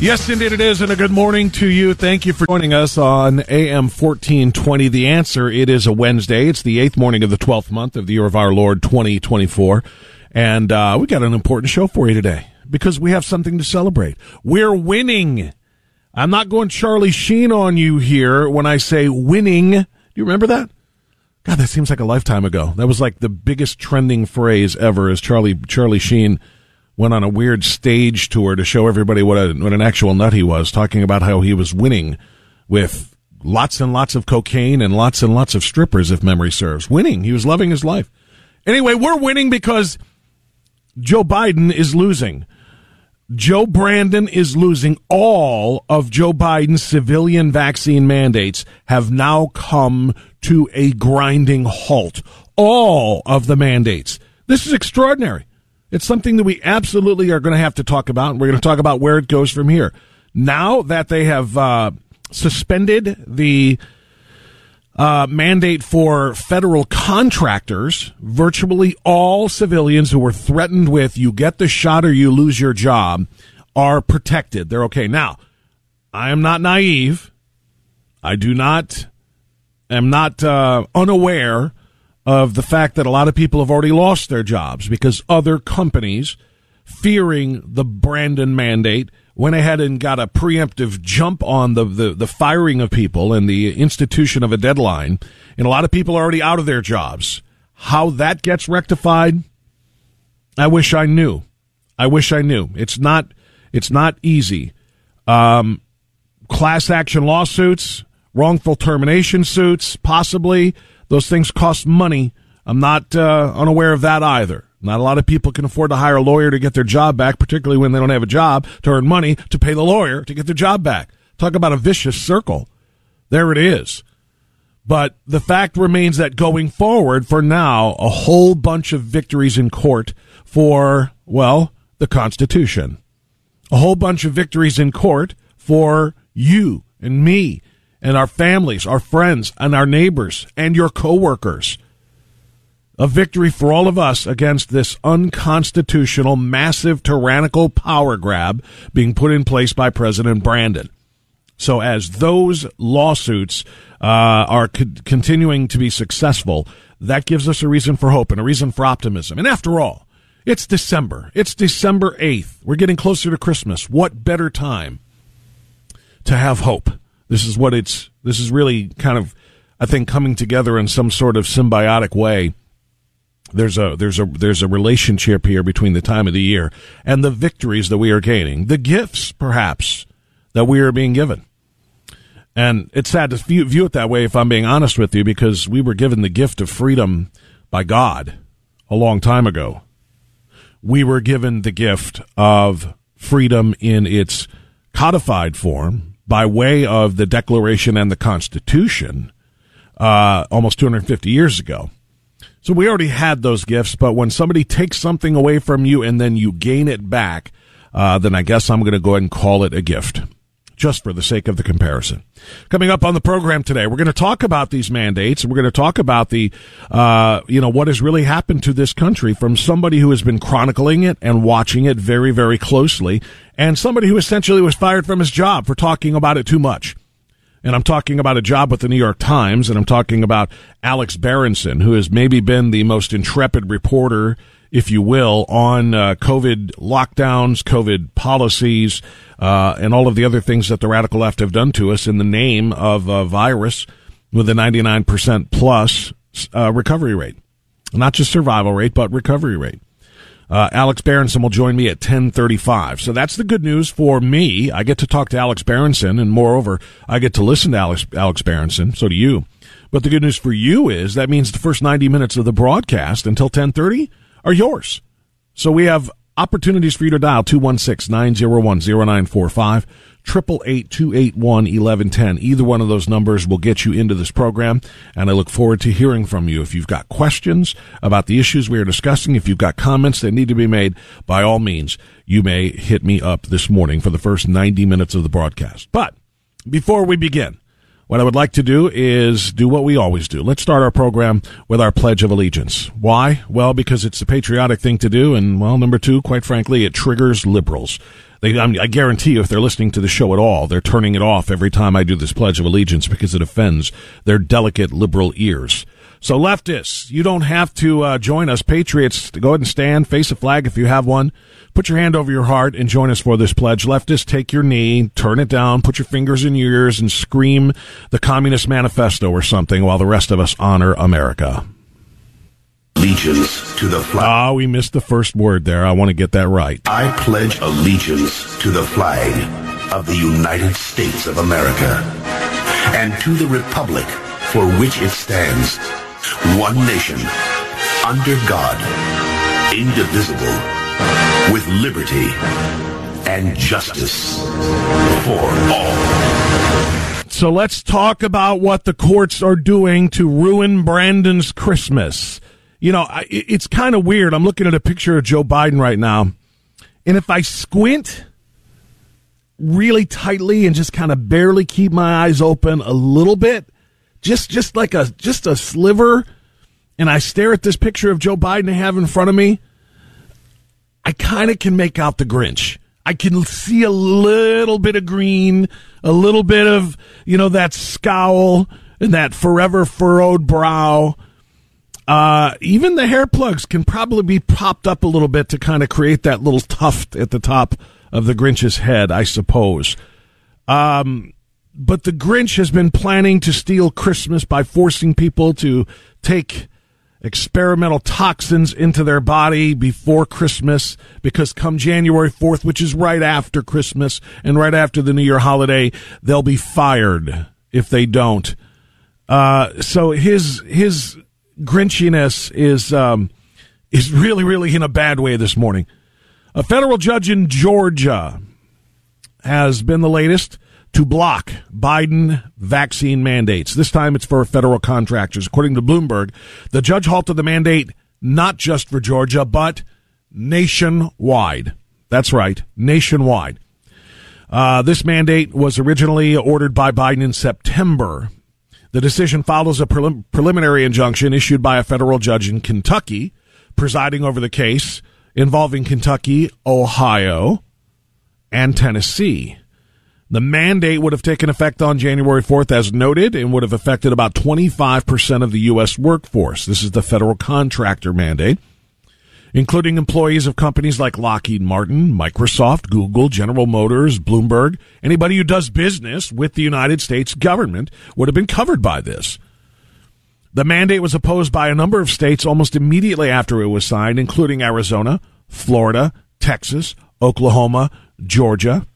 Yes, indeed it is, and a good morning to you. Thank you for joining us on AM 1420. The answer, it is a Wednesday. It's the eighth morning of the 12th month of the year of our Lord 2024. And uh, we got an important show for you today because we have something to celebrate. We're winning. I'm not going Charlie Sheen on you here when I say winning. Do you remember that? God, that seems like a lifetime ago. That was like the biggest trending phrase ever. Is Charlie Charlie Sheen went on a weird stage tour to show everybody what a what an actual nut he was, talking about how he was winning with lots and lots of cocaine and lots and lots of strippers, if memory serves. Winning. He was loving his life. Anyway, we're winning because Joe Biden is losing. Joe Brandon is losing. All of Joe Biden's civilian vaccine mandates have now come to a grinding halt. All of the mandates. This is extraordinary. It's something that we absolutely are going to have to talk about, and we're going to talk about where it goes from here. Now that they have uh, suspended the uh, mandate for federal contractors, virtually all civilians who were threatened with "you get the shot or you lose your job" are protected. They're okay. Now, I am not naive. I do not am not uh, unaware of the fact that a lot of people have already lost their jobs because other companies, fearing the Brandon mandate, went ahead and got a preemptive jump on the, the, the firing of people and the institution of a deadline. And a lot of people are already out of their jobs. How that gets rectified, I wish I knew. I wish I knew. It's not. It's not easy. Um, class action lawsuits, wrongful termination suits, possibly those things cost money. I'm not uh, unaware of that either. Not a lot of people can afford to hire a lawyer to get their job back, particularly when they don't have a job to earn money to pay the lawyer to get their job back. Talk about a vicious circle. There it is. But the fact remains that going forward, for now, a whole bunch of victories in court for, well, the Constitution. A whole bunch of victories in court for you and me and our families, our friends, and our neighbors, and your coworkers. A victory for all of us against this unconstitutional, massive, tyrannical power grab being put in place by President Brandon. So, as those lawsuits uh, are co- continuing to be successful, that gives us a reason for hope and a reason for optimism. And after all, it's December. It's December 8th. We're getting closer to Christmas. What better time to have hope? This is what it's, this is really kind of, I think, coming together in some sort of symbiotic way. There's a, there's a, there's a relationship here between the time of the year and the victories that we are gaining, the gifts, perhaps, that we are being given. And it's sad to view, view it that way, if I'm being honest with you, because we were given the gift of freedom by God a long time ago. We were given the gift of freedom in its codified form by way of the Declaration and the Constitution uh, almost 250 years ago. So we already had those gifts, but when somebody takes something away from you and then you gain it back, uh, then I guess I'm going to go ahead and call it a gift, just for the sake of the comparison. Coming up on the program today, we're going to talk about these mandates. We're going to talk about the, uh, you know, what has really happened to this country from somebody who has been chronicling it and watching it very, very closely, and somebody who essentially was fired from his job for talking about it too much. And I'm talking about a job with the New York Times, and I'm talking about Alex Berenson, who has maybe been the most intrepid reporter, if you will, on uh, COVID lockdowns, COVID policies, uh, and all of the other things that the radical left have done to us in the name of a virus with a 99% plus uh, recovery rate. Not just survival rate, but recovery rate. Uh, Alex Berenson will join me at 1035. So that's the good news for me. I get to talk to Alex Berenson, and moreover, I get to listen to Alex, Alex Berenson. So do you. But the good news for you is that means the first 90 minutes of the broadcast until 1030 are yours. So we have opportunities for you to dial 216-901-0945 triple eight two eight one eleven ten. Either one of those numbers will get you into this program, and I look forward to hearing from you. If you've got questions about the issues we are discussing, if you've got comments that need to be made, by all means, you may hit me up this morning for the first ninety minutes of the broadcast. But before we begin. What I would like to do is do what we always do. Let's start our program with our Pledge of Allegiance. Why? Well, because it's a patriotic thing to do, and, well, number two, quite frankly, it triggers liberals. They, I, guarantee you, if they're listening to the show at all, they're turning it off every time I do this Pledge of Allegiance because it offends their delicate liberal ears. So, leftists, you don't have to uh, join us. Patriots, go ahead and stand, face a flag if you have one. Put your hand over your heart and join us for this pledge. Leftists, take your knee, turn it down, put your fingers in your ears, and scream the Communist Manifesto or something while the rest of us honor America allegiance to the flag. Ah, we missed the first word there. I want to get that right. I pledge allegiance to the flag of the United States of America and to the republic for which it stands, one nation, under God, indivisible, with liberty and justice for all. So let's talk about what the courts are doing to ruin Brandon's Christmas you know, it's kind of weird. I'm looking at a picture of Joe Biden right now, and if I squint really tightly and just kind of barely keep my eyes open a little bit, just just like a just a sliver, and I stare at this picture of Joe Biden I have in front of me, I kind of can make out the Grinch. I can see a little bit of green, a little bit of, you know, that scowl and that forever furrowed brow. Uh, even the hair plugs can probably be popped up a little bit to kind of create that little tuft at the top of the Grinch's head, I suppose. Um, but the Grinch has been planning to steal Christmas by forcing people to take experimental toxins into their body before Christmas because come January 4th, which is right after Christmas and right after the New Year holiday, they'll be fired if they don't. Uh, so his, his grinchiness is um, is really, really in a bad way this morning. A federal judge in Georgia has been the latest to block Biden vaccine mandates. This time it's for federal contractors. According to Bloomberg, the judge halted the mandate not just for Georgia, but nationwide. That's right, nationwide. Uh, this mandate was originally ordered by Biden in September. The decision follows a prelim- preliminary injunction issued by a federal judge in Kentucky, presiding over the case involving Kentucky, Ohio, and Tennessee. The mandate would have taken effect on January 4th, as noted, and would have affected about 25% of the U.S. workforce. This is the federal contractor mandate including employees of companies like Lockheed Martin, Microsoft, Google, General Motors, Bloomberg. Anybody who does business with the United States government would have been covered by this. The mandate was opposed by a number of states almost immediately after it was signed, including Arizona, Florida, Texas, Oklahoma, Georgia.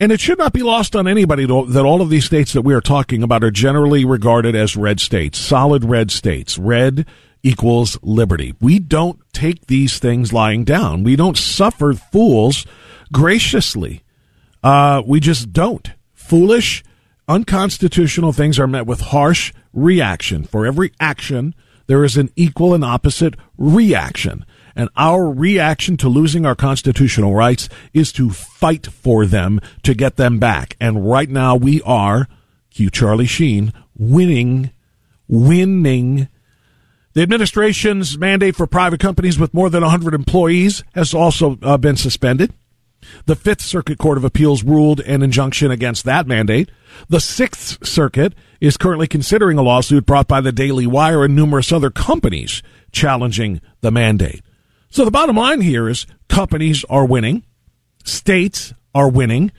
And it should not be lost on anybody that all of these states that we are talking about are generally regarded as red states, solid red states. Red equals liberty. We don't take these things lying down. We don't suffer fools graciously. Uh, we just don't. Foolish, unconstitutional things are met with harsh reaction. For every action, there is an equal and opposite reaction. And our reaction to losing our constitutional rights is to fight for them to get them back. And right now we are, cue Charlie Sheen, winning, winning. The administration's mandate for private companies with more than 100 employees has also uh, been suspended. The Fifth Circuit Court of Appeals ruled an injunction against that mandate. The Sixth Circuit is currently considering a lawsuit brought by the Daily Wire and numerous other companies challenging the mandate. So the bottom line here is companies are winning, states are winning,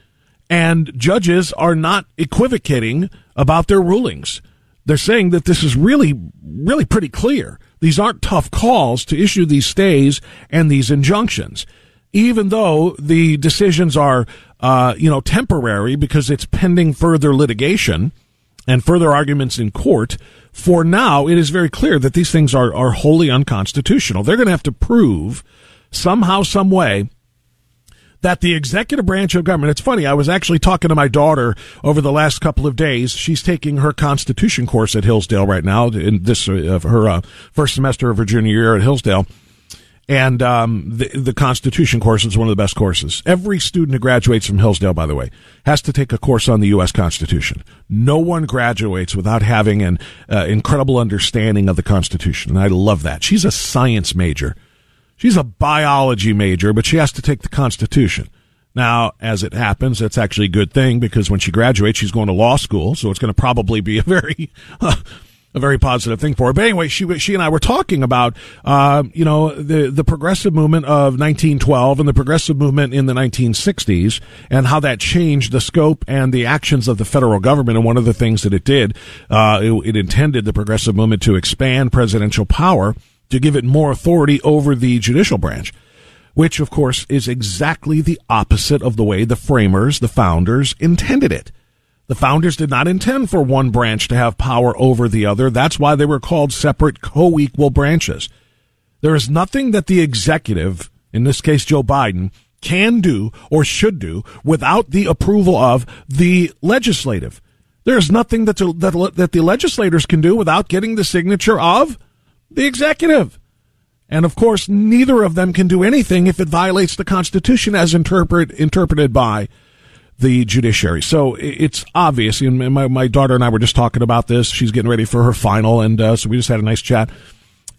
and judges are not equivocating about their rulings. They're saying that this is really, really pretty clear. These aren't tough calls to issue these stays and these injunctions, even though the decisions are, uh, you know, temporary because it's pending further litigation and further arguments in court. For now, it is very clear that these things are, are wholly unconstitutional. They're going to have to prove somehow, some way, that the executive branch of government, it's funny, I was actually talking to my daughter over the last couple of days. She's taking her constitution course at Hillsdale right now in this, uh, her uh, first semester of her junior year at Hillsdale. And um, the, the Constitution course is one of the best courses. Every student who graduates from Hillsdale, by the way, has to take a course on the U.S. Constitution. No one graduates without having an uh, incredible understanding of the Constitution, and I love that. She's a science major. She's a biology major, but she has to take the Constitution. Now, as it happens, that's actually a good thing because when she graduates, she's going to law school, so it's going to probably be a very a very positive thing for her. But anyway, she she and I were talking about uh, you know the the progressive movement of 1912 and the progressive movement in the 1960s and how that changed the scope and the actions of the federal government. And one of the things that it did, uh, it, it intended the progressive movement to expand presidential power to give it more authority over the judicial branch. Which, of course, is exactly the opposite of the way the framers, the founders, intended it. The founders did not intend for one branch to have power over the other. That's why they were called separate co-equal branches. There is nothing that the executive, in this case Joe Biden, can do or should do without the approval of the legislative. There is nothing that the, that, that the legislators can do without getting the signature of the executive. And of course, neither of them can do anything if it violates the Constitution as interpret, interpreted by the judiciary. So it's obvious. And my, my daughter and I were just talking about this. She's getting ready for her final, and uh, so we just had a nice chat.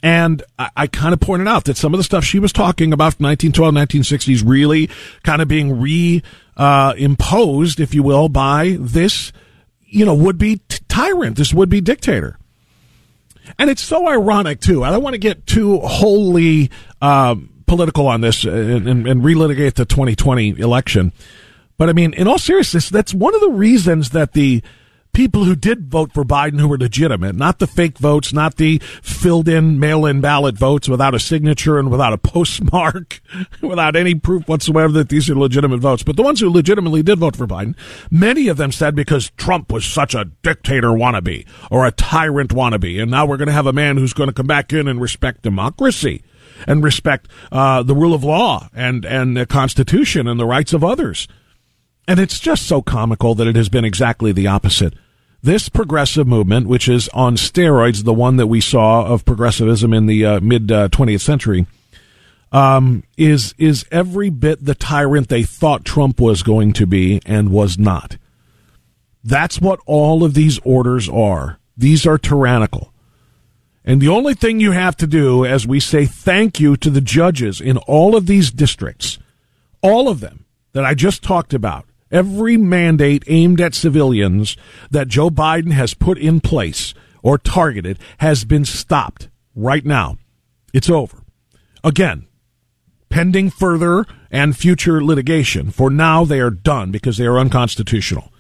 And I, I kind of pointed out that some of the stuff she was talking about 1912, 1960s really kind of being re uh, imposed, if you will, by this, you know, would be t- tyrant, this would be dictator. And it's so ironic, too. I don't want to get too wholly um, political on this and, and, and relitigate the 2020 election. But I mean, in all seriousness, that's one of the reasons that the people who did vote for Biden who were legitimate, not the fake votes, not the filled in mail in ballot votes without a signature and without a postmark, without any proof whatsoever that these are legitimate votes, but the ones who legitimately did vote for Biden, many of them said because Trump was such a dictator wannabe or a tyrant wannabe, and now we're going to have a man who's going to come back in and respect democracy and respect uh, the rule of law and, and the Constitution and the rights of others. And it's just so comical that it has been exactly the opposite. This progressive movement, which is on steroids, the one that we saw of progressivism in the uh, mid uh, 20th century, um, is is every bit the tyrant they thought Trump was going to be and was not. That's what all of these orders are. These are tyrannical. And the only thing you have to do as we say thank you to the judges in all of these districts, all of them that I just talked about, every mandate aimed at civilians that Joe Biden has put in place or targeted has been stopped right now. It's over. Again, pending further and future litigation. For now, they are done because they are unconstitutional.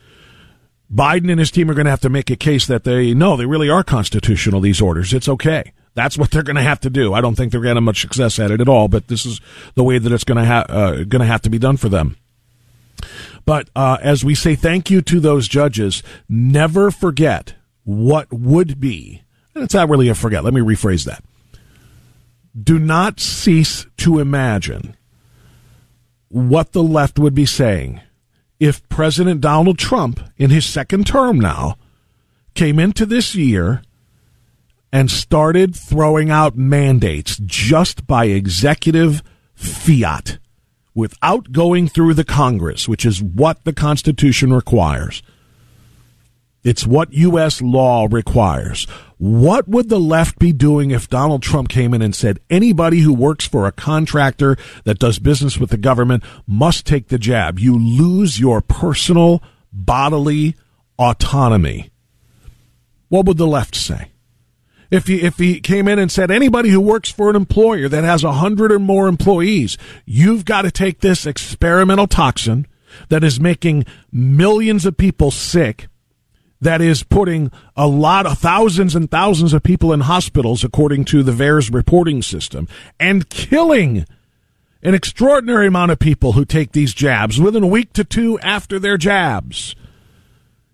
Biden and his team are going to have to make a case that they know they really are constitutional, these orders. It's okay. That's what they're going to have to do. I don't think they're going to have much success at it at all, but this is the way that it's going to, ha- uh, going to have to be done for them. But uh, as we say thank you to those judges, never forget what would be. And it's not really a forget. Let me rephrase that. Do not cease to imagine what the left would be saying if President Donald Trump, in his second term now, came into this year and started throwing out mandates just by executive fiat without going through the Congress, which is what the Constitution requires. It's what U.S. law requires. What would the left be doing if Donald Trump came in and said anybody who works for a contractor that does business with the government must take the jab? You lose your personal bodily autonomy. What would the left say? If he, if he came in and said anybody who works for an employer that has a hundred or more employees, you've got to take this experimental toxin that is making millions of people sick, that is putting a lot of thousands and thousands of people in hospitals, according to the VAERS reporting system, and killing an extraordinary amount of people who take these jabs within a week to two after their jabs.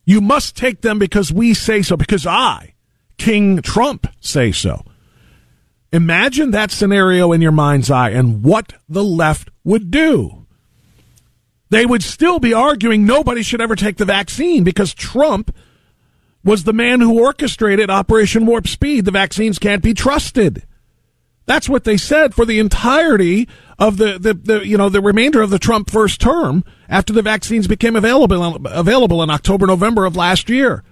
You must take them because we say so, because I, King Trump say so. Imagine that scenario in your mind's eye and what the left would do. They would still be arguing nobody should ever take the vaccine because Trump was the man who orchestrated Operation Warp Speed. The vaccines can't be trusted. That's what they said for the entirety of the, the, the, you know the remainder of the Trump first term after the vaccines became available available in October November of last year.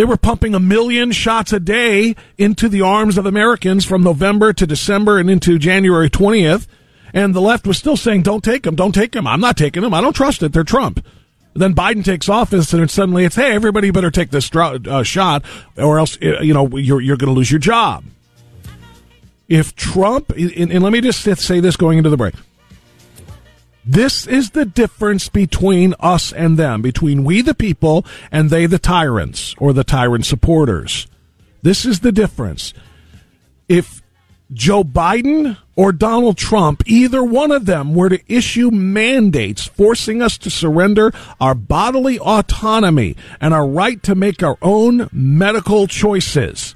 They were pumping a million shots a day into the arms of Americans from November to December and into January 20th. And the left was still saying, don't take them, don't take them. I'm not taking them. I don't trust it. They're Trump. Then Biden takes office and suddenly it's, hey, everybody better take this uh, shot or else, uh, you know, you're, you're going to lose your job. If Trump, and, and let me just say this going into the break. This is the difference between us and them, between we the people and they the tyrants or the tyrant supporters. This is the difference. If Joe Biden or Donald Trump, either one of them, were to issue mandates forcing us to surrender our bodily autonomy and our right to make our own medical choices,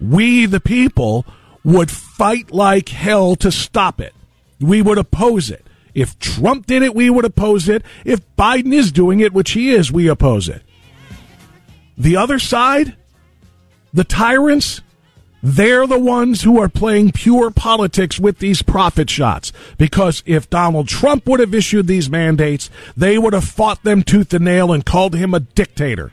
we the people would fight like hell to stop it. We would oppose it. If Trump did it, we would oppose it. If Biden is doing it, which he is, we oppose it. The other side, the tyrants, they're the ones who are playing pure politics with these profit shots. Because if Donald Trump would have issued these mandates, they would have fought them tooth and nail and called him a dictator.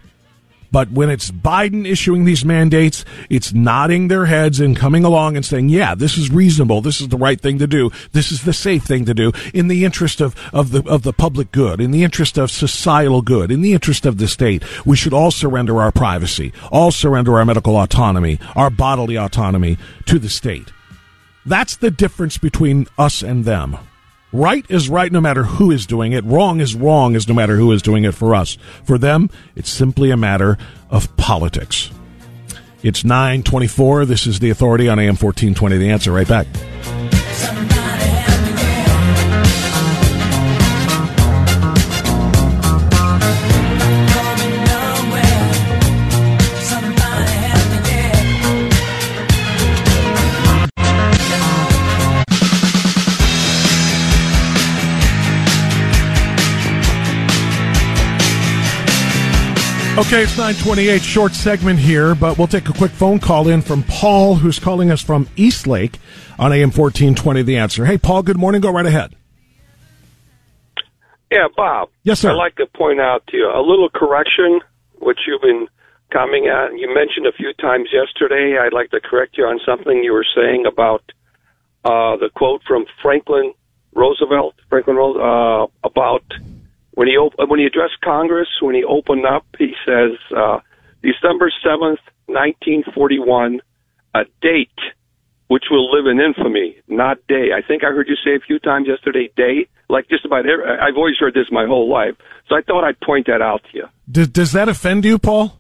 But when it's Biden issuing these mandates, it's nodding their heads and coming along and saying, yeah, this is reasonable. This is the right thing to do. This is the safe thing to do in the interest of, of the, of the public good, in the interest of societal good, in the interest of the state. We should all surrender our privacy, all surrender our medical autonomy, our bodily autonomy to the state. That's the difference between us and them. Right is right no matter who is doing it. Wrong is wrong is no matter who is doing it for us. For them, it's simply a matter of politics. It's 924. This is the authority on AM 1420. The answer right back. Okay, it's 928, short segment here, but we'll take a quick phone call in from Paul, who's calling us from Eastlake on AM 1420 The Answer. Hey, Paul, good morning. Go right ahead. Yeah, Bob. Yes, sir. I'd like to point out to you a little correction, which you've been coming at. You mentioned a few times yesterday. I'd like to correct you on something you were saying about uh, the quote from Franklin Roosevelt, Franklin Roosevelt, uh, about when he op- when he addressed Congress, when he opened up, he says uh, December seventh, nineteen forty one, a date which will live in infamy, not day. I think I heard you say a few times yesterday, day. Like just about every, I've always heard this my whole life, so I thought I'd point that out to you. Does, does that offend you, Paul?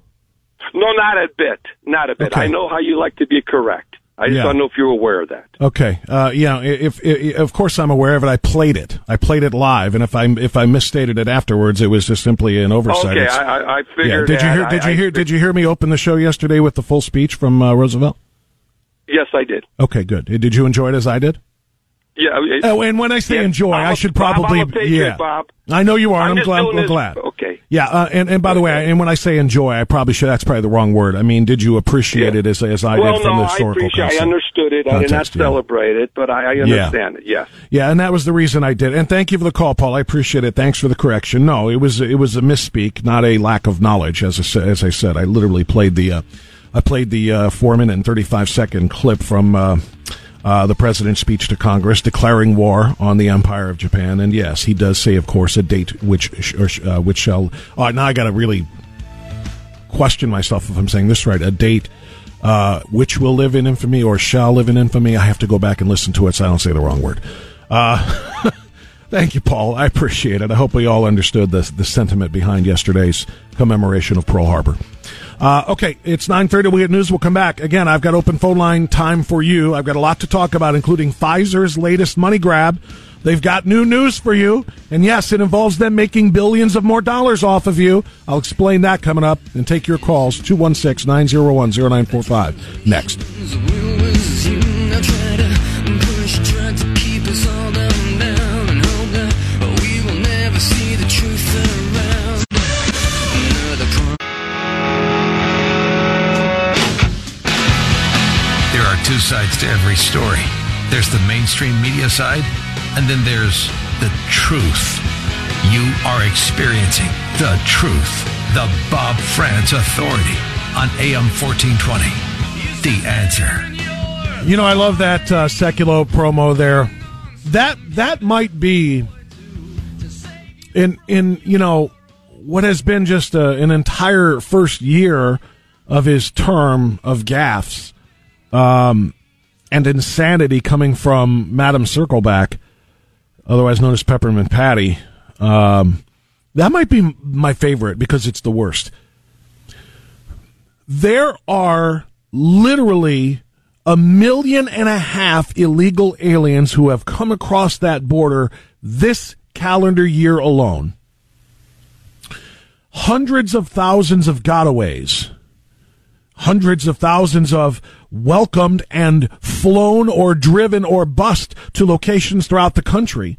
No, not a bit, not a bit. Okay. I know how you like to be correct. I just Yeah. to know if you're aware of that. Okay. Uh, yeah. If, if, of course I'm aware of it. I played it. I played it live, and if I if I misstated it afterwards, it was just simply an oversight. Okay, I, I, I yeah. figured. Did you hear? Did I- you I hear? Did you hear me open the show yesterday with the full speech from uh, Roosevelt? Yes, I did. Okay, good. Did you enjoy it as I did? Yeah. it- Oh, and when I say Yeah, enjoy, I'm I should probably I'm patriot, yeah. Bob. I know you are, and I'm glad. I'm this- glad. okay. Yeah, uh, and and by the way, I, and when I say enjoy, I probably should. That's probably the wrong word. I mean, did you appreciate Yeah. it as as I well, did from no, the I historical? appreciate. I concept? understood it. I did not celebrate it, but I, I understand it. Yes. Yeah, and that was the reason I did. And thank you for the call, Paul. I appreciate it. Thanks for the correction. No, it was it was a misspeak, not a lack of knowledge. As I said, as I said, I literally played the uh, I played the uh, four minute and thirty five second clip from. Uh, uh, the president's speech to Congress declaring war on the Empire of Japan, and yes, he does say, of course, a date which sh- or uh, which shall. Oh, now I got to really question myself if I'm saying this right. A date uh, which will live in infamy or shall live in infamy. I have to go back and listen to it so I don't say the wrong word. Uh, thank you, Paul. I appreciate it. I hope we all understood the, the sentiment behind yesterday's commemoration of Pearl Harbor. Uh, okay, it's 9.30. We get news. We'll come back. Again, I've got open phone line time for you. I've got a lot to talk about, including Pfizer's latest money grab. They've got new news for you. And yes, it involves them making billions of more dollars off of you. I'll explain that coming up and take your calls. 216 901 0945. Next. Two sides to every story. There's the mainstream media side, and then there's the truth. You are experiencing the truth. The Bob Frantz Authority on AM 1420. The answer. You know, I love that uh, Sekulow promo there. That that might be in in you know what has been just a, an entire first year of his term of gaffes um, and insanity coming from Madam Circleback, otherwise known as Peppermint Patty. Um, that might be my favorite because it's the worst. There are literally a million and a half illegal aliens who have come across that border this calendar year alone. Hundreds of thousands of gotaways. Hundreds of thousands of welcomed and flown or driven or bused to locations throughout the country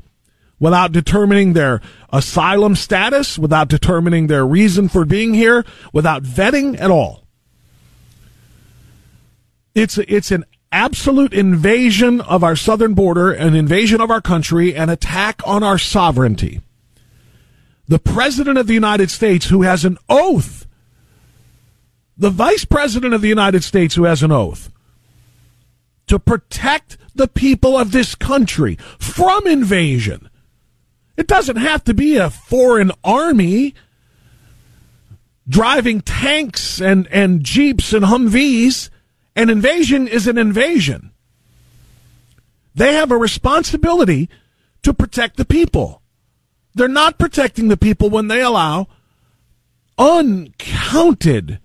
without determining their asylum status, without determining their reason for being here, without vetting at all. It's it's an absolute invasion of our southern border, an invasion of our country, an attack on our sovereignty. The president of the United States, who has an oath, the vice president of the United States, who has an oath to protect the people of this country from invasion. It doesn't have to be a foreign army driving tanks and, and jeeps and Humvees. An invasion is an invasion. They have a responsibility to protect the people. They're not protecting the people when they allow uncounted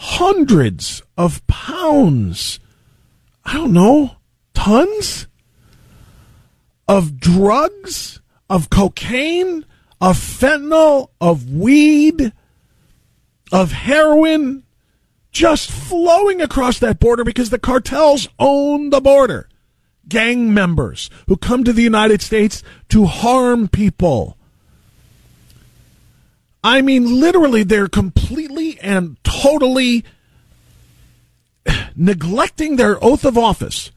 hundreds of pounds, I don't know, tons of drugs, of cocaine, of fentanyl, of weed, of heroin, just flowing across that border because the cartels own the border. Gang members who come to the United States to harm people. I mean, literally, they're completely and totally neglecting their oath of office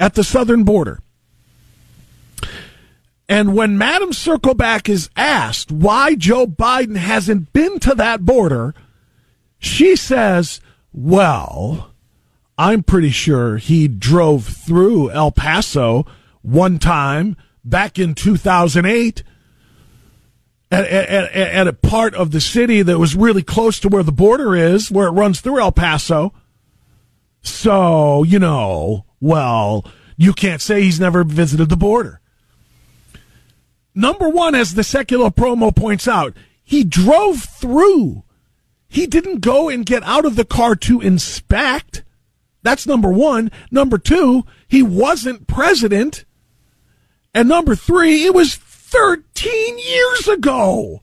at the southern border. And when Madam Circleback is asked why Joe Biden hasn't been to that border, she says, well, I'm pretty sure he drove through El Paso one time back in 2008 at, at, at, a part of the city that was really close to where the border is, where it runs through El Paso. So, you know, well, you can't say he's never visited the border. Number one, as the Sekulow promo points out, he drove through. He didn't go and get out of the car to inspect, That's number one. Number two, he wasn't president. And number three, it was 13 years ago.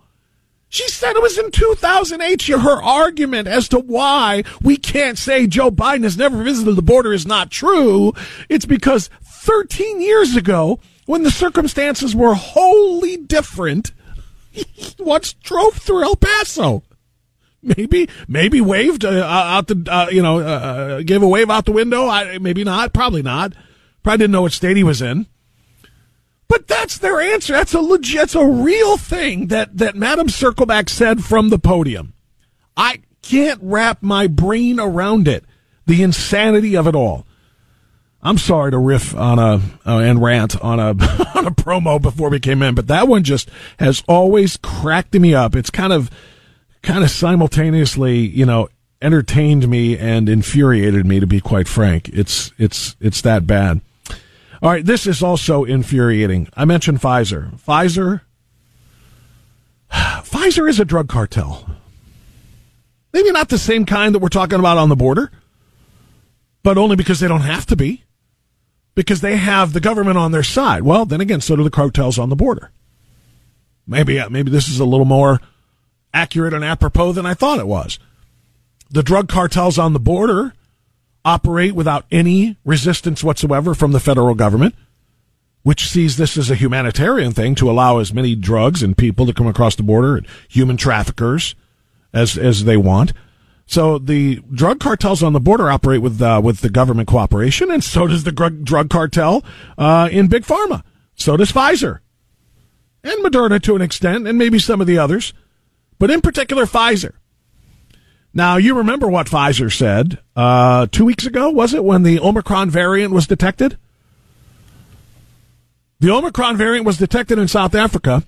She said it was in 2008. Her argument as to why we can't say Joe Biden has never visited the border is not true. It's because 13 years ago, when the circumstances were wholly different, he once drove through El Paso. Maybe, maybe waved uh, out the, uh, you know, uh, uh, gave a wave out the window. I, maybe not. Probably not. Probably didn't know what state he was in. But that's their answer. That's a legit, that's a real thing that, that Madam Circleback said from the podium. I can't wrap my brain around it. The insanity of it all. I'm sorry to riff on a uh, and rant on a on a promo before we came in, but that one just has always cracked me up. It's kind of kind of simultaneously, you know, entertained me and infuriated me to be quite frank. It's it's it's that bad. All right, this is also infuriating. I mentioned Pfizer. Pfizer Pfizer is a drug cartel. Maybe not the same kind that we're talking about on the border, but only because they don't have to be. Because they have the government on their side. Well, then again, so do the cartels on the border. Maybe uh, maybe this is a little more accurate and apropos than I thought it was. The drug cartels on the border operate without any resistance whatsoever from the federal government, which sees this as a humanitarian thing to allow as many drugs and people to come across the border and human traffickers as as they want. So the drug cartels on the border operate with uh, with the government cooperation, and so does the drug, drug cartel uh, in big pharma. So does Pfizer and Moderna to an extent, and maybe some of the others, but in particular Pfizer. Now, you remember what Pfizer said uh, two weeks ago, was it, when the Omicron variant was detected? The Omicron variant was detected in South Africa,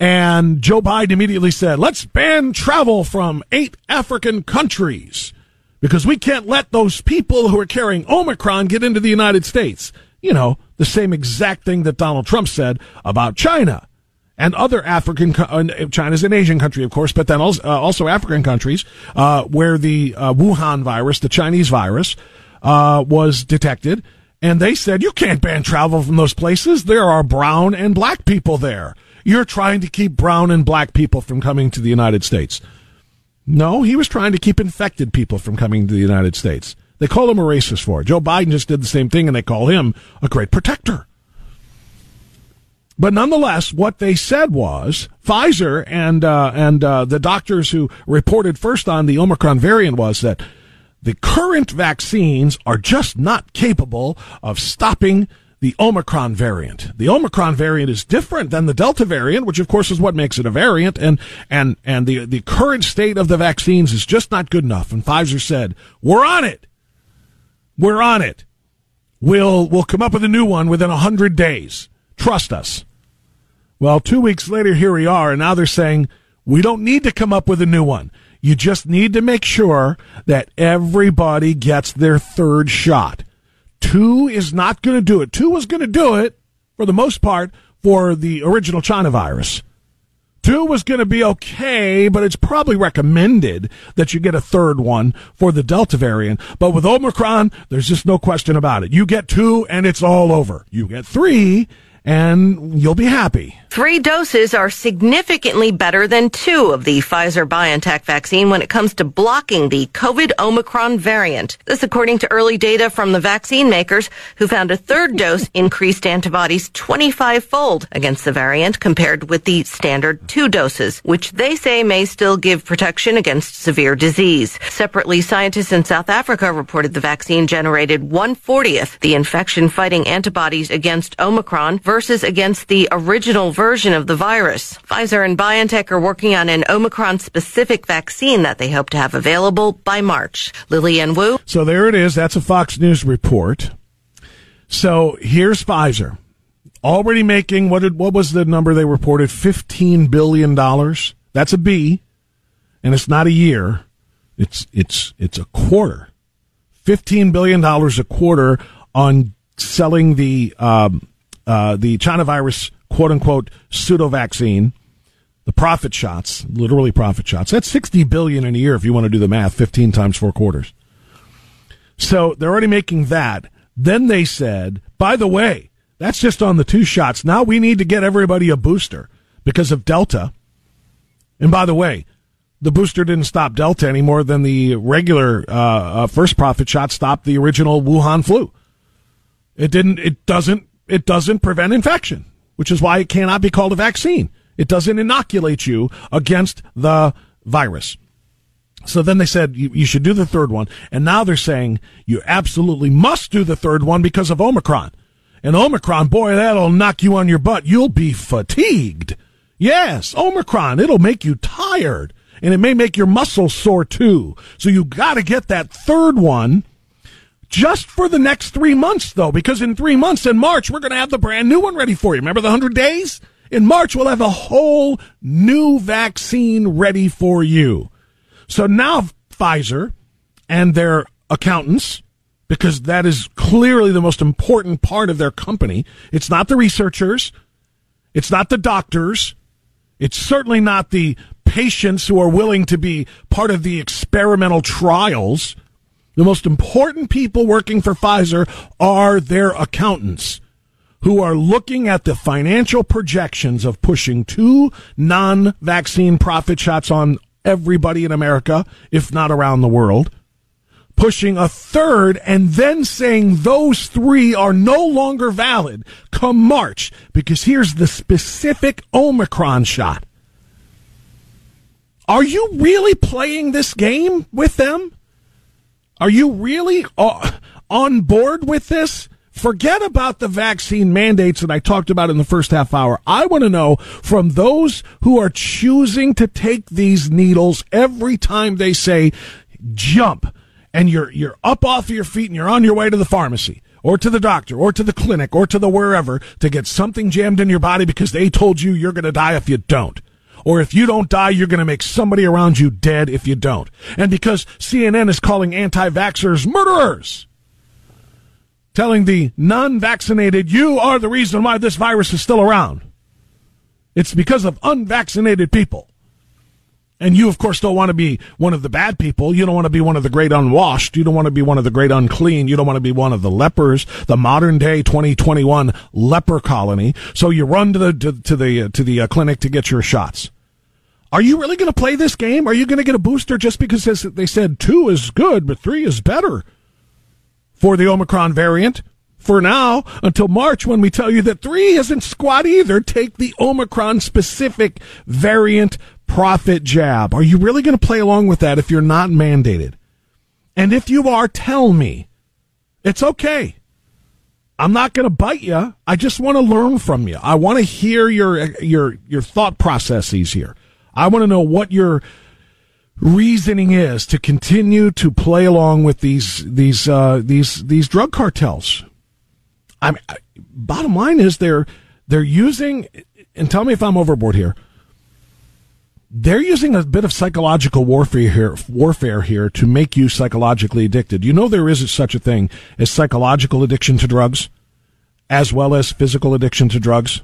and Joe Biden immediately said, let's ban travel from eight African countries because we can't let those people who are carrying Omicron get into the United States. You know, the same exact thing that Donald Trump said about China and other African, uh, China's an Asian country, of course, but then also, uh, also African countries, uh, where the uh, Wuhan virus, the Chinese virus, uh, was detected. And they said, you can't ban travel from those places. There are brown and black people there. You're trying to keep brown and black people from coming to the United States. No, he was trying to keep infected people from coming to the United States. They call him a racist for it. Joe Biden just did the same thing and they call him a great protector. But nonetheless, what they said was Pfizer and uh, and uh, the doctors who reported first on the Omicron variant was that the current vaccines are just not capable of stopping the Omicron variant. The Omicron variant is different than the Delta variant, which of course is what makes it a variant, and and and the the current state of the vaccines is just not good enough. And Pfizer said, "We're on it. We're on it. We'll we'll come up with a new one within a hundred days." Trust us. Well, two weeks later, here we are, and now they're saying we don't need to come up with a new one. You just need to make sure that everybody gets their third shot. Two is not going to do it. Two was going to do it, for the most part, for the original China virus. Two was going to be okay, but it's probably recommended that you get a third one for the Delta variant. But with Omicron, there's just no question about it. You get two and it's all over. You get three and you'll be happy. Three doses are significantly better than two of the Pfizer BioNTech vaccine when it comes to blocking the COVID Omicron variant. This according to early data from the vaccine makers who found a third dose increased antibodies 25 fold against the variant compared with the standard two doses, which they say may still give protection against severe disease. Separately, scientists in South Africa reported the vaccine generated 140th the infection fighting antibodies against Omicron versus against the original version version of the virus. Pfizer and BioNTech are working on an Omicron specific vaccine that they hope to have available by March. Lillian Wu. So there it is. That's a Fox News report. So here's Pfizer. Already making what did, what was the number they reported? Fifteen billion dollars. That's a B, and it's not a year. It's it's it's a quarter. Fifteen billion dollars a quarter on selling the um, uh, the China virus quote unquote pseudo vaccine, the profit shots, literally profit shots. That's 60 billion in a year if you want to do the math, 15 times four quarters. So they're already making that. Then they said, by the way, that's just on the two shots. Now we need to get everybody a booster because of Delta. And by the way, the booster didn't stop Delta any more than the regular uh, uh, first profit shot stopped the original Wuhan flu. It didn't. It doesn't. It doesn't prevent infection, which is why it cannot be called a vaccine. It doesn't inoculate you against the virus. So then they said you, you should do the third one, and now they're saying you absolutely must do the third one because of Omicron. And Omicron, boy, that'll knock you on your butt. You'll be fatigued. Yes, Omicron, it'll make you tired and it may make your muscles sore too. So you got to get that third one just for the next three months, though, because in three months in March, we're going to have the brand new one ready for you. Remember the 100 days? In March, we'll have a whole new vaccine ready for you. So now Pfizer and their accountants, because that is clearly the most important part of their company. It's not the researchers. It's not the doctors. It's certainly not the patients who are willing to be part of the experimental trials. The most important people working for Pfizer are their accountants who are looking at the financial projections of pushing two non vaccine profit shots on everybody in America, if not around the world, pushing a third and then saying those three are no longer valid come March because here's the specific Omicron shot. Are you really playing this game with them? Are you really uh, on board with this? Forget about the vaccine mandates that I talked about in the first half hour. I want to know from those who are choosing to take these needles every time they say jump and you're you're up off of your feet and you're on your way to the pharmacy or to the doctor or to the clinic or to the wherever to get something jammed in your body because they told you you're going to die if you don't or if you don't die, you're going to make somebody around you dead if you don't. And because CNN is calling anti vaxxers murderers, telling the non vaccinated, you are the reason why this virus is still around. It's because of unvaccinated people. And you, of course, don't want to be one of the bad people. You don't want to be one of the great unwashed. You don't want to be one of the great unclean. You don't want to be one of the lepers, the modern day 2021 leper colony. So you run to the to, to the to the uh, clinic to get your shots. Are you really going to play this game? Are you going to get a booster just because they said two is good, but three is better for the Omicron variant? For now, until March, when we tell you that three isn't squat either, take the Omicron specific variant profit jab. Are you really going to play along with that if you're not mandated? And if you are, tell me. It's okay. I'm not going to bite you. I just want to learn from you. I want to hear your your your thought processes here. I want to know what your reasoning is to continue to play along with these these uh, these these drug cartels. I mean, bottom line is they're they're using, and tell me if I'm overboard here. They're using a bit of psychological warfare here, warfare here to make you psychologically addicted. You know there is such a thing as psychological addiction to drugs, as well as physical addiction to drugs.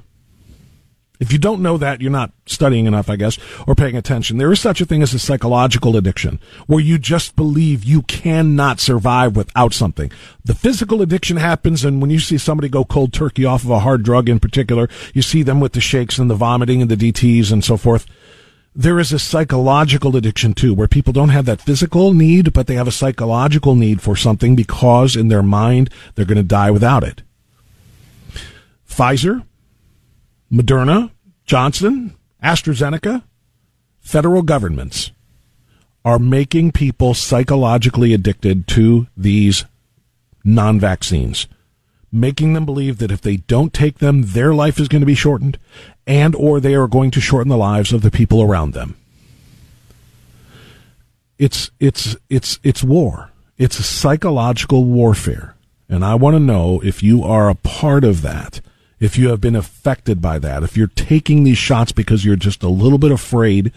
If you don't know that, you're not studying enough, I guess, or paying attention. There is such a thing as a psychological addiction where you just believe you cannot survive without something. The physical addiction happens, and when you see somebody go cold turkey off of a hard drug in particular, you see them with the shakes and the vomiting and the DTs and so forth. There is a psychological addiction too, where people don't have that physical need, but they have a psychological need for something because in their mind they're going to die without it. Pfizer, Moderna, Johnson, AstraZeneca, federal governments are making people psychologically addicted to these non vaccines, making them believe that if they don't take them, their life is going to be shortened and or they are going to shorten the lives of the people around them. It's it's it's it's war. It's a psychological warfare. And I want to know if you are a part of that if you have been affected by that, if you're taking these shots because you're just a little bit afraid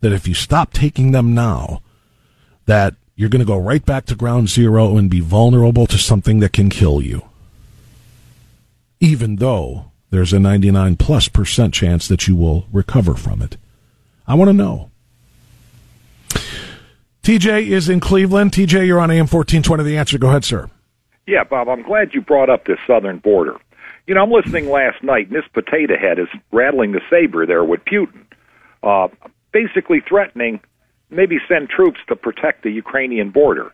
that if you stop taking them now, that you're going to go right back to ground zero and be vulnerable to something that can kill you. Even though there's a 99 plus percent chance that you will recover from it. I want to know. TJ is in Cleveland. TJ, you're on AM 1420. The answer. Go ahead, sir. Yeah, Bob, I'm glad you brought up this southern border. You know, I'm listening last night, and this potato head is rattling the saber there with Putin, uh, basically threatening maybe send troops to protect the Ukrainian border.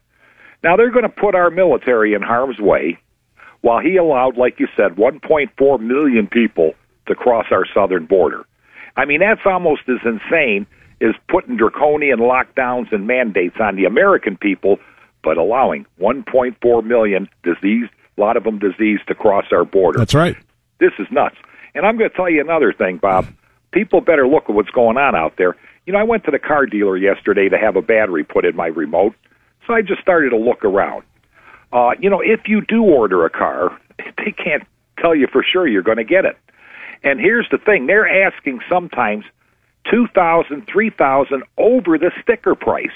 Now, they're going to put our military in harm's way while he allowed, like you said, 1.4 million people to cross our southern border. I mean, that's almost as insane as putting draconian lockdowns and mandates on the American people, but allowing 1.4 million diseased, a lot of them diseased, to cross our border. That's right. This is nuts. And I'm going to tell you another thing, Bob. People better look at what's going on out there. You know, I went to the car dealer yesterday to have a battery put in my remote, so I just started to look around. Uh, you know, if you do order a car, they can't tell you for sure you're going to get it. And here's the thing: they're asking sometimes two thousand, three thousand over the sticker price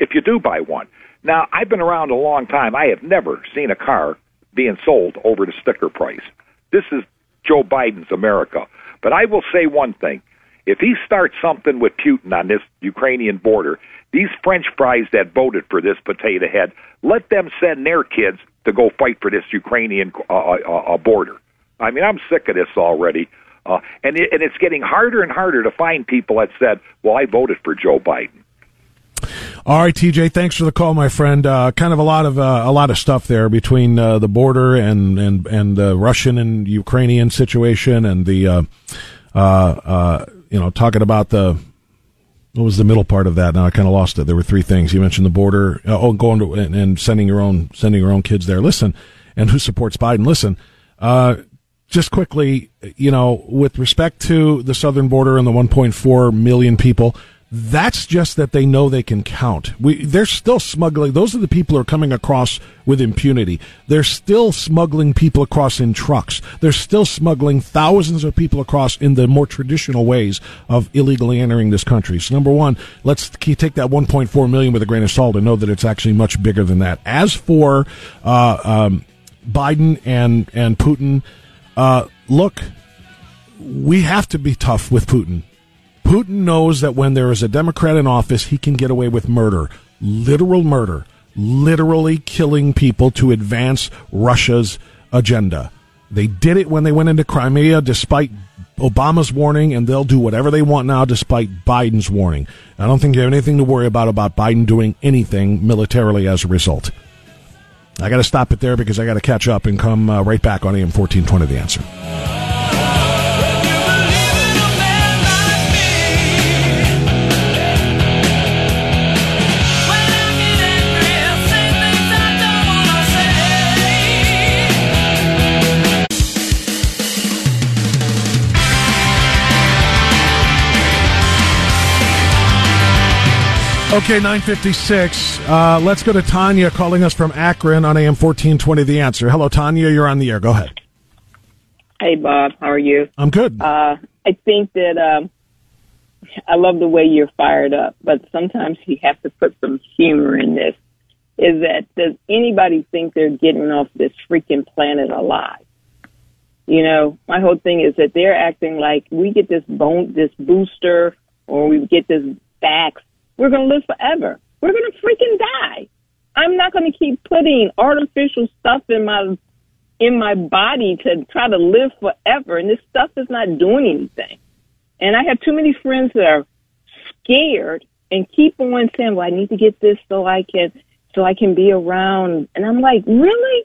if you do buy one. Now, I've been around a long time. I have never seen a car being sold over the sticker price. This is Joe Biden's America. But I will say one thing. If he starts something with Putin on this Ukrainian border, these French fries that voted for this potato head, let them send their kids to go fight for this Ukrainian uh, uh, uh, border. I mean, I'm sick of this already. Uh, and, it, and it's getting harder and harder to find people that said, well, I voted for Joe Biden. All right, TJ, thanks for the call, my friend. Uh, kind of a lot of uh, a lot of stuff there between uh, the border and and and the Russian and Ukrainian situation, and the uh, uh, uh, you know talking about the what was the middle part of that? Now I kind of lost it. There were three things you mentioned: the border, oh, going to and, and, sending your own sending your own kids there. Listen, and who supports Biden? Listen, just quickly, you know, with respect to the southern border and the 1.4 million people that's just that they know they can count. We, they're still smuggling. Those are the people who are coming across with impunity. They're still smuggling people across in trucks. They're still smuggling thousands of people across in the more traditional ways of illegally entering this country. So number one, let's take that 1.4 million with a grain of salt and know that it's actually much bigger than that. As for uh, um, Biden and and Putin, uh, look, we have to be tough with Putin Putin knows that when there is a Democrat in office, he can get away with murder, literal murder, literally killing people to advance Russia's agenda. They did it when they went into Crimea despite Obama's warning, and they'll do whatever they want now despite Biden's warning. I don't think you have anything to worry about about Biden doing anything militarily as a result. I got to stop it there because I got to catch up and come uh, right back on AM 1420 The Answer. Okay, 956. Uh, let's go to Tanya calling us from Akron on AM 1420 The Answer. Hello, Tanya. You're on the air. Go ahead. Hey, Bob. How are you? I'm good. Uh, I think that um, I love the way you're fired up, but sometimes you have to put some humor in this. Is that does anybody think they're getting off this freaking planet alive? You know, my whole thing is that they're acting like we get this bone, this booster, or we get this vax we're going to live forever. We're going to freaking die. I'm not going to keep putting artificial stuff in my in my body to try to live forever. And this stuff is not doing anything. And I have too many friends that are scared and keep on saying, "Well, I need to get this so I can so I can be around." And I'm like, really?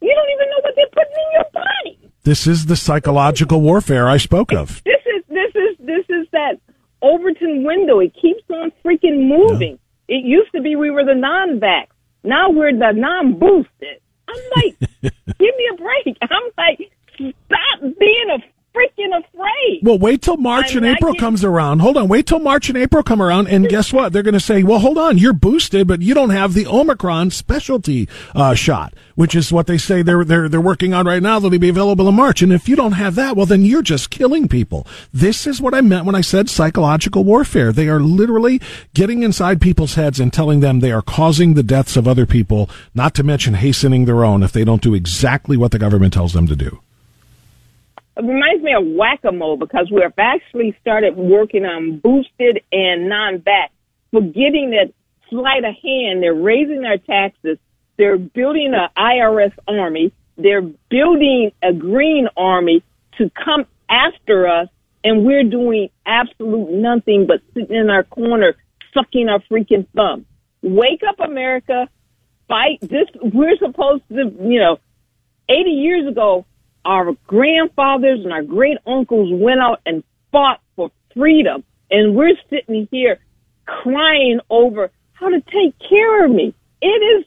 You don't even know what they're putting in your body. This is the psychological warfare I spoke of. This is this is this is that Overton window. It keeps on freaking moving. Yeah. It used to be we were the non-vax. Now we're the non-boosted. I'm like, give me a break. I'm like, stop being a freaking afraid. Well, wait till March I'm and April comes around. Hold on. Wait till March and April come around. And guess what? They're going to say, well, hold on. You're boosted, but you don't have the Omicron specialty uh, shot, which is what they say they're, they're, they're working on right now. That'll be available in March. And if you don't have that, well, then you're just killing people. This is what I meant when I said psychological warfare. They are literally getting inside people's heads and telling them they are causing the deaths of other people, not to mention hastening their own if they don't do exactly what the government tells them to do it reminds me of whack-a-mole because we've actually started working on boosted and non-vax, forgetting that sleight of hand. They're raising our taxes. They're building an IRS army. They're building a green army to come after us, and we're doing absolute nothing but sitting in our corner, sucking our freaking thumb. Wake up, America! Fight this. We're supposed to, you know, 80 years ago, our grandfathers and our great uncles went out and fought for freedom, and we're sitting here crying over how to take care of me. It is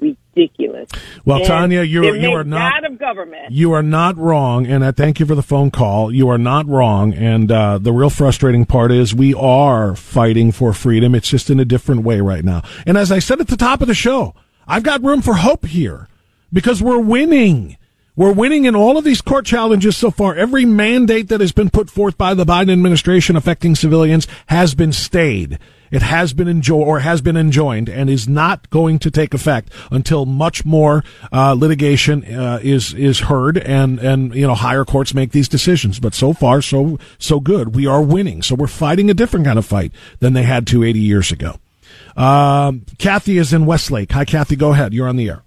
ridiculous. Well, And Tanya, you they're you are not God of government. you are not wrong, and I thank you for the phone call. You are not wrong, and uh, the real frustrating part is we are fighting for freedom. It's just in a different way right now. And as I said at the top of the show, I've got room for hope here because we're winning. We're winning in all of these court challenges so far. Every mandate that has been put forth by the Biden administration affecting civilians has been stayed. It has been enjoyed or has been enjoined and is not going to take effect until much more uh, litigation uh, is is heard and and you know higher courts make these decisions. But so far, so so good. We are winning. So we're fighting a different kind of fight than they had to 80 years ago. Um, Kathy is in Westlake. Hi, Kathy. Go ahead. You're on the air.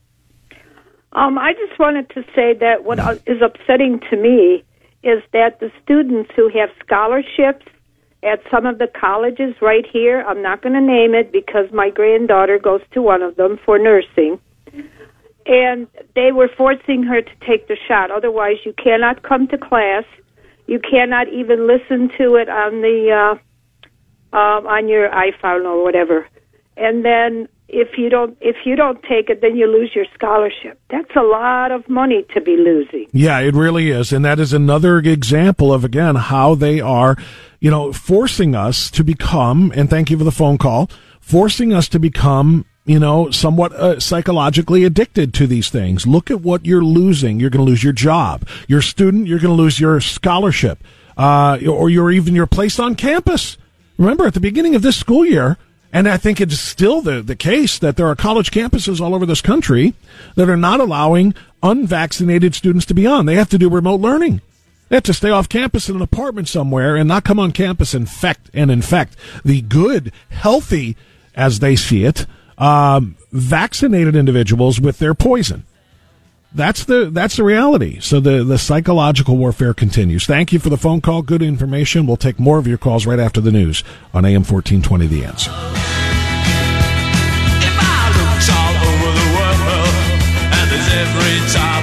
Um, I just wanted to say that what is upsetting to me is that the students who have scholarships at some of the colleges right here, I'm not going to name it because my granddaughter goes to one of them for nursing, and they were forcing her to take the shot. Otherwise, you cannot come to class. You cannot even listen to it on the uh, uh, on your iPhone or whatever. And then if you don't if you don't take it, then you lose your scholarship. That's a lot of money to be losing. Yeah, it really is. And that is another example of, again, how they are, you know, forcing us to become, and thank you for the phone call, forcing us to become, you know, somewhat uh, psychologically addicted to these things. Look at what you're losing. You're going to lose your job. Your student, you're going to lose your scholarship, uh, or you're even your place on campus. Remember, at the beginning of this school year, and I think it's still the, the case that there are college campuses all over this country that are not allowing unvaccinated students to be on. They have to do remote learning. They have to stay off campus in an apartment somewhere and not come on campus and infect and infect the good, healthy, as they see it, um, vaccinated individuals with their poison. That's the that's the reality. So the the psychological warfare continues. Thank you for the phone call. Good information. We'll take more of your calls right after the news on AM fourteen twenty. The answer. every type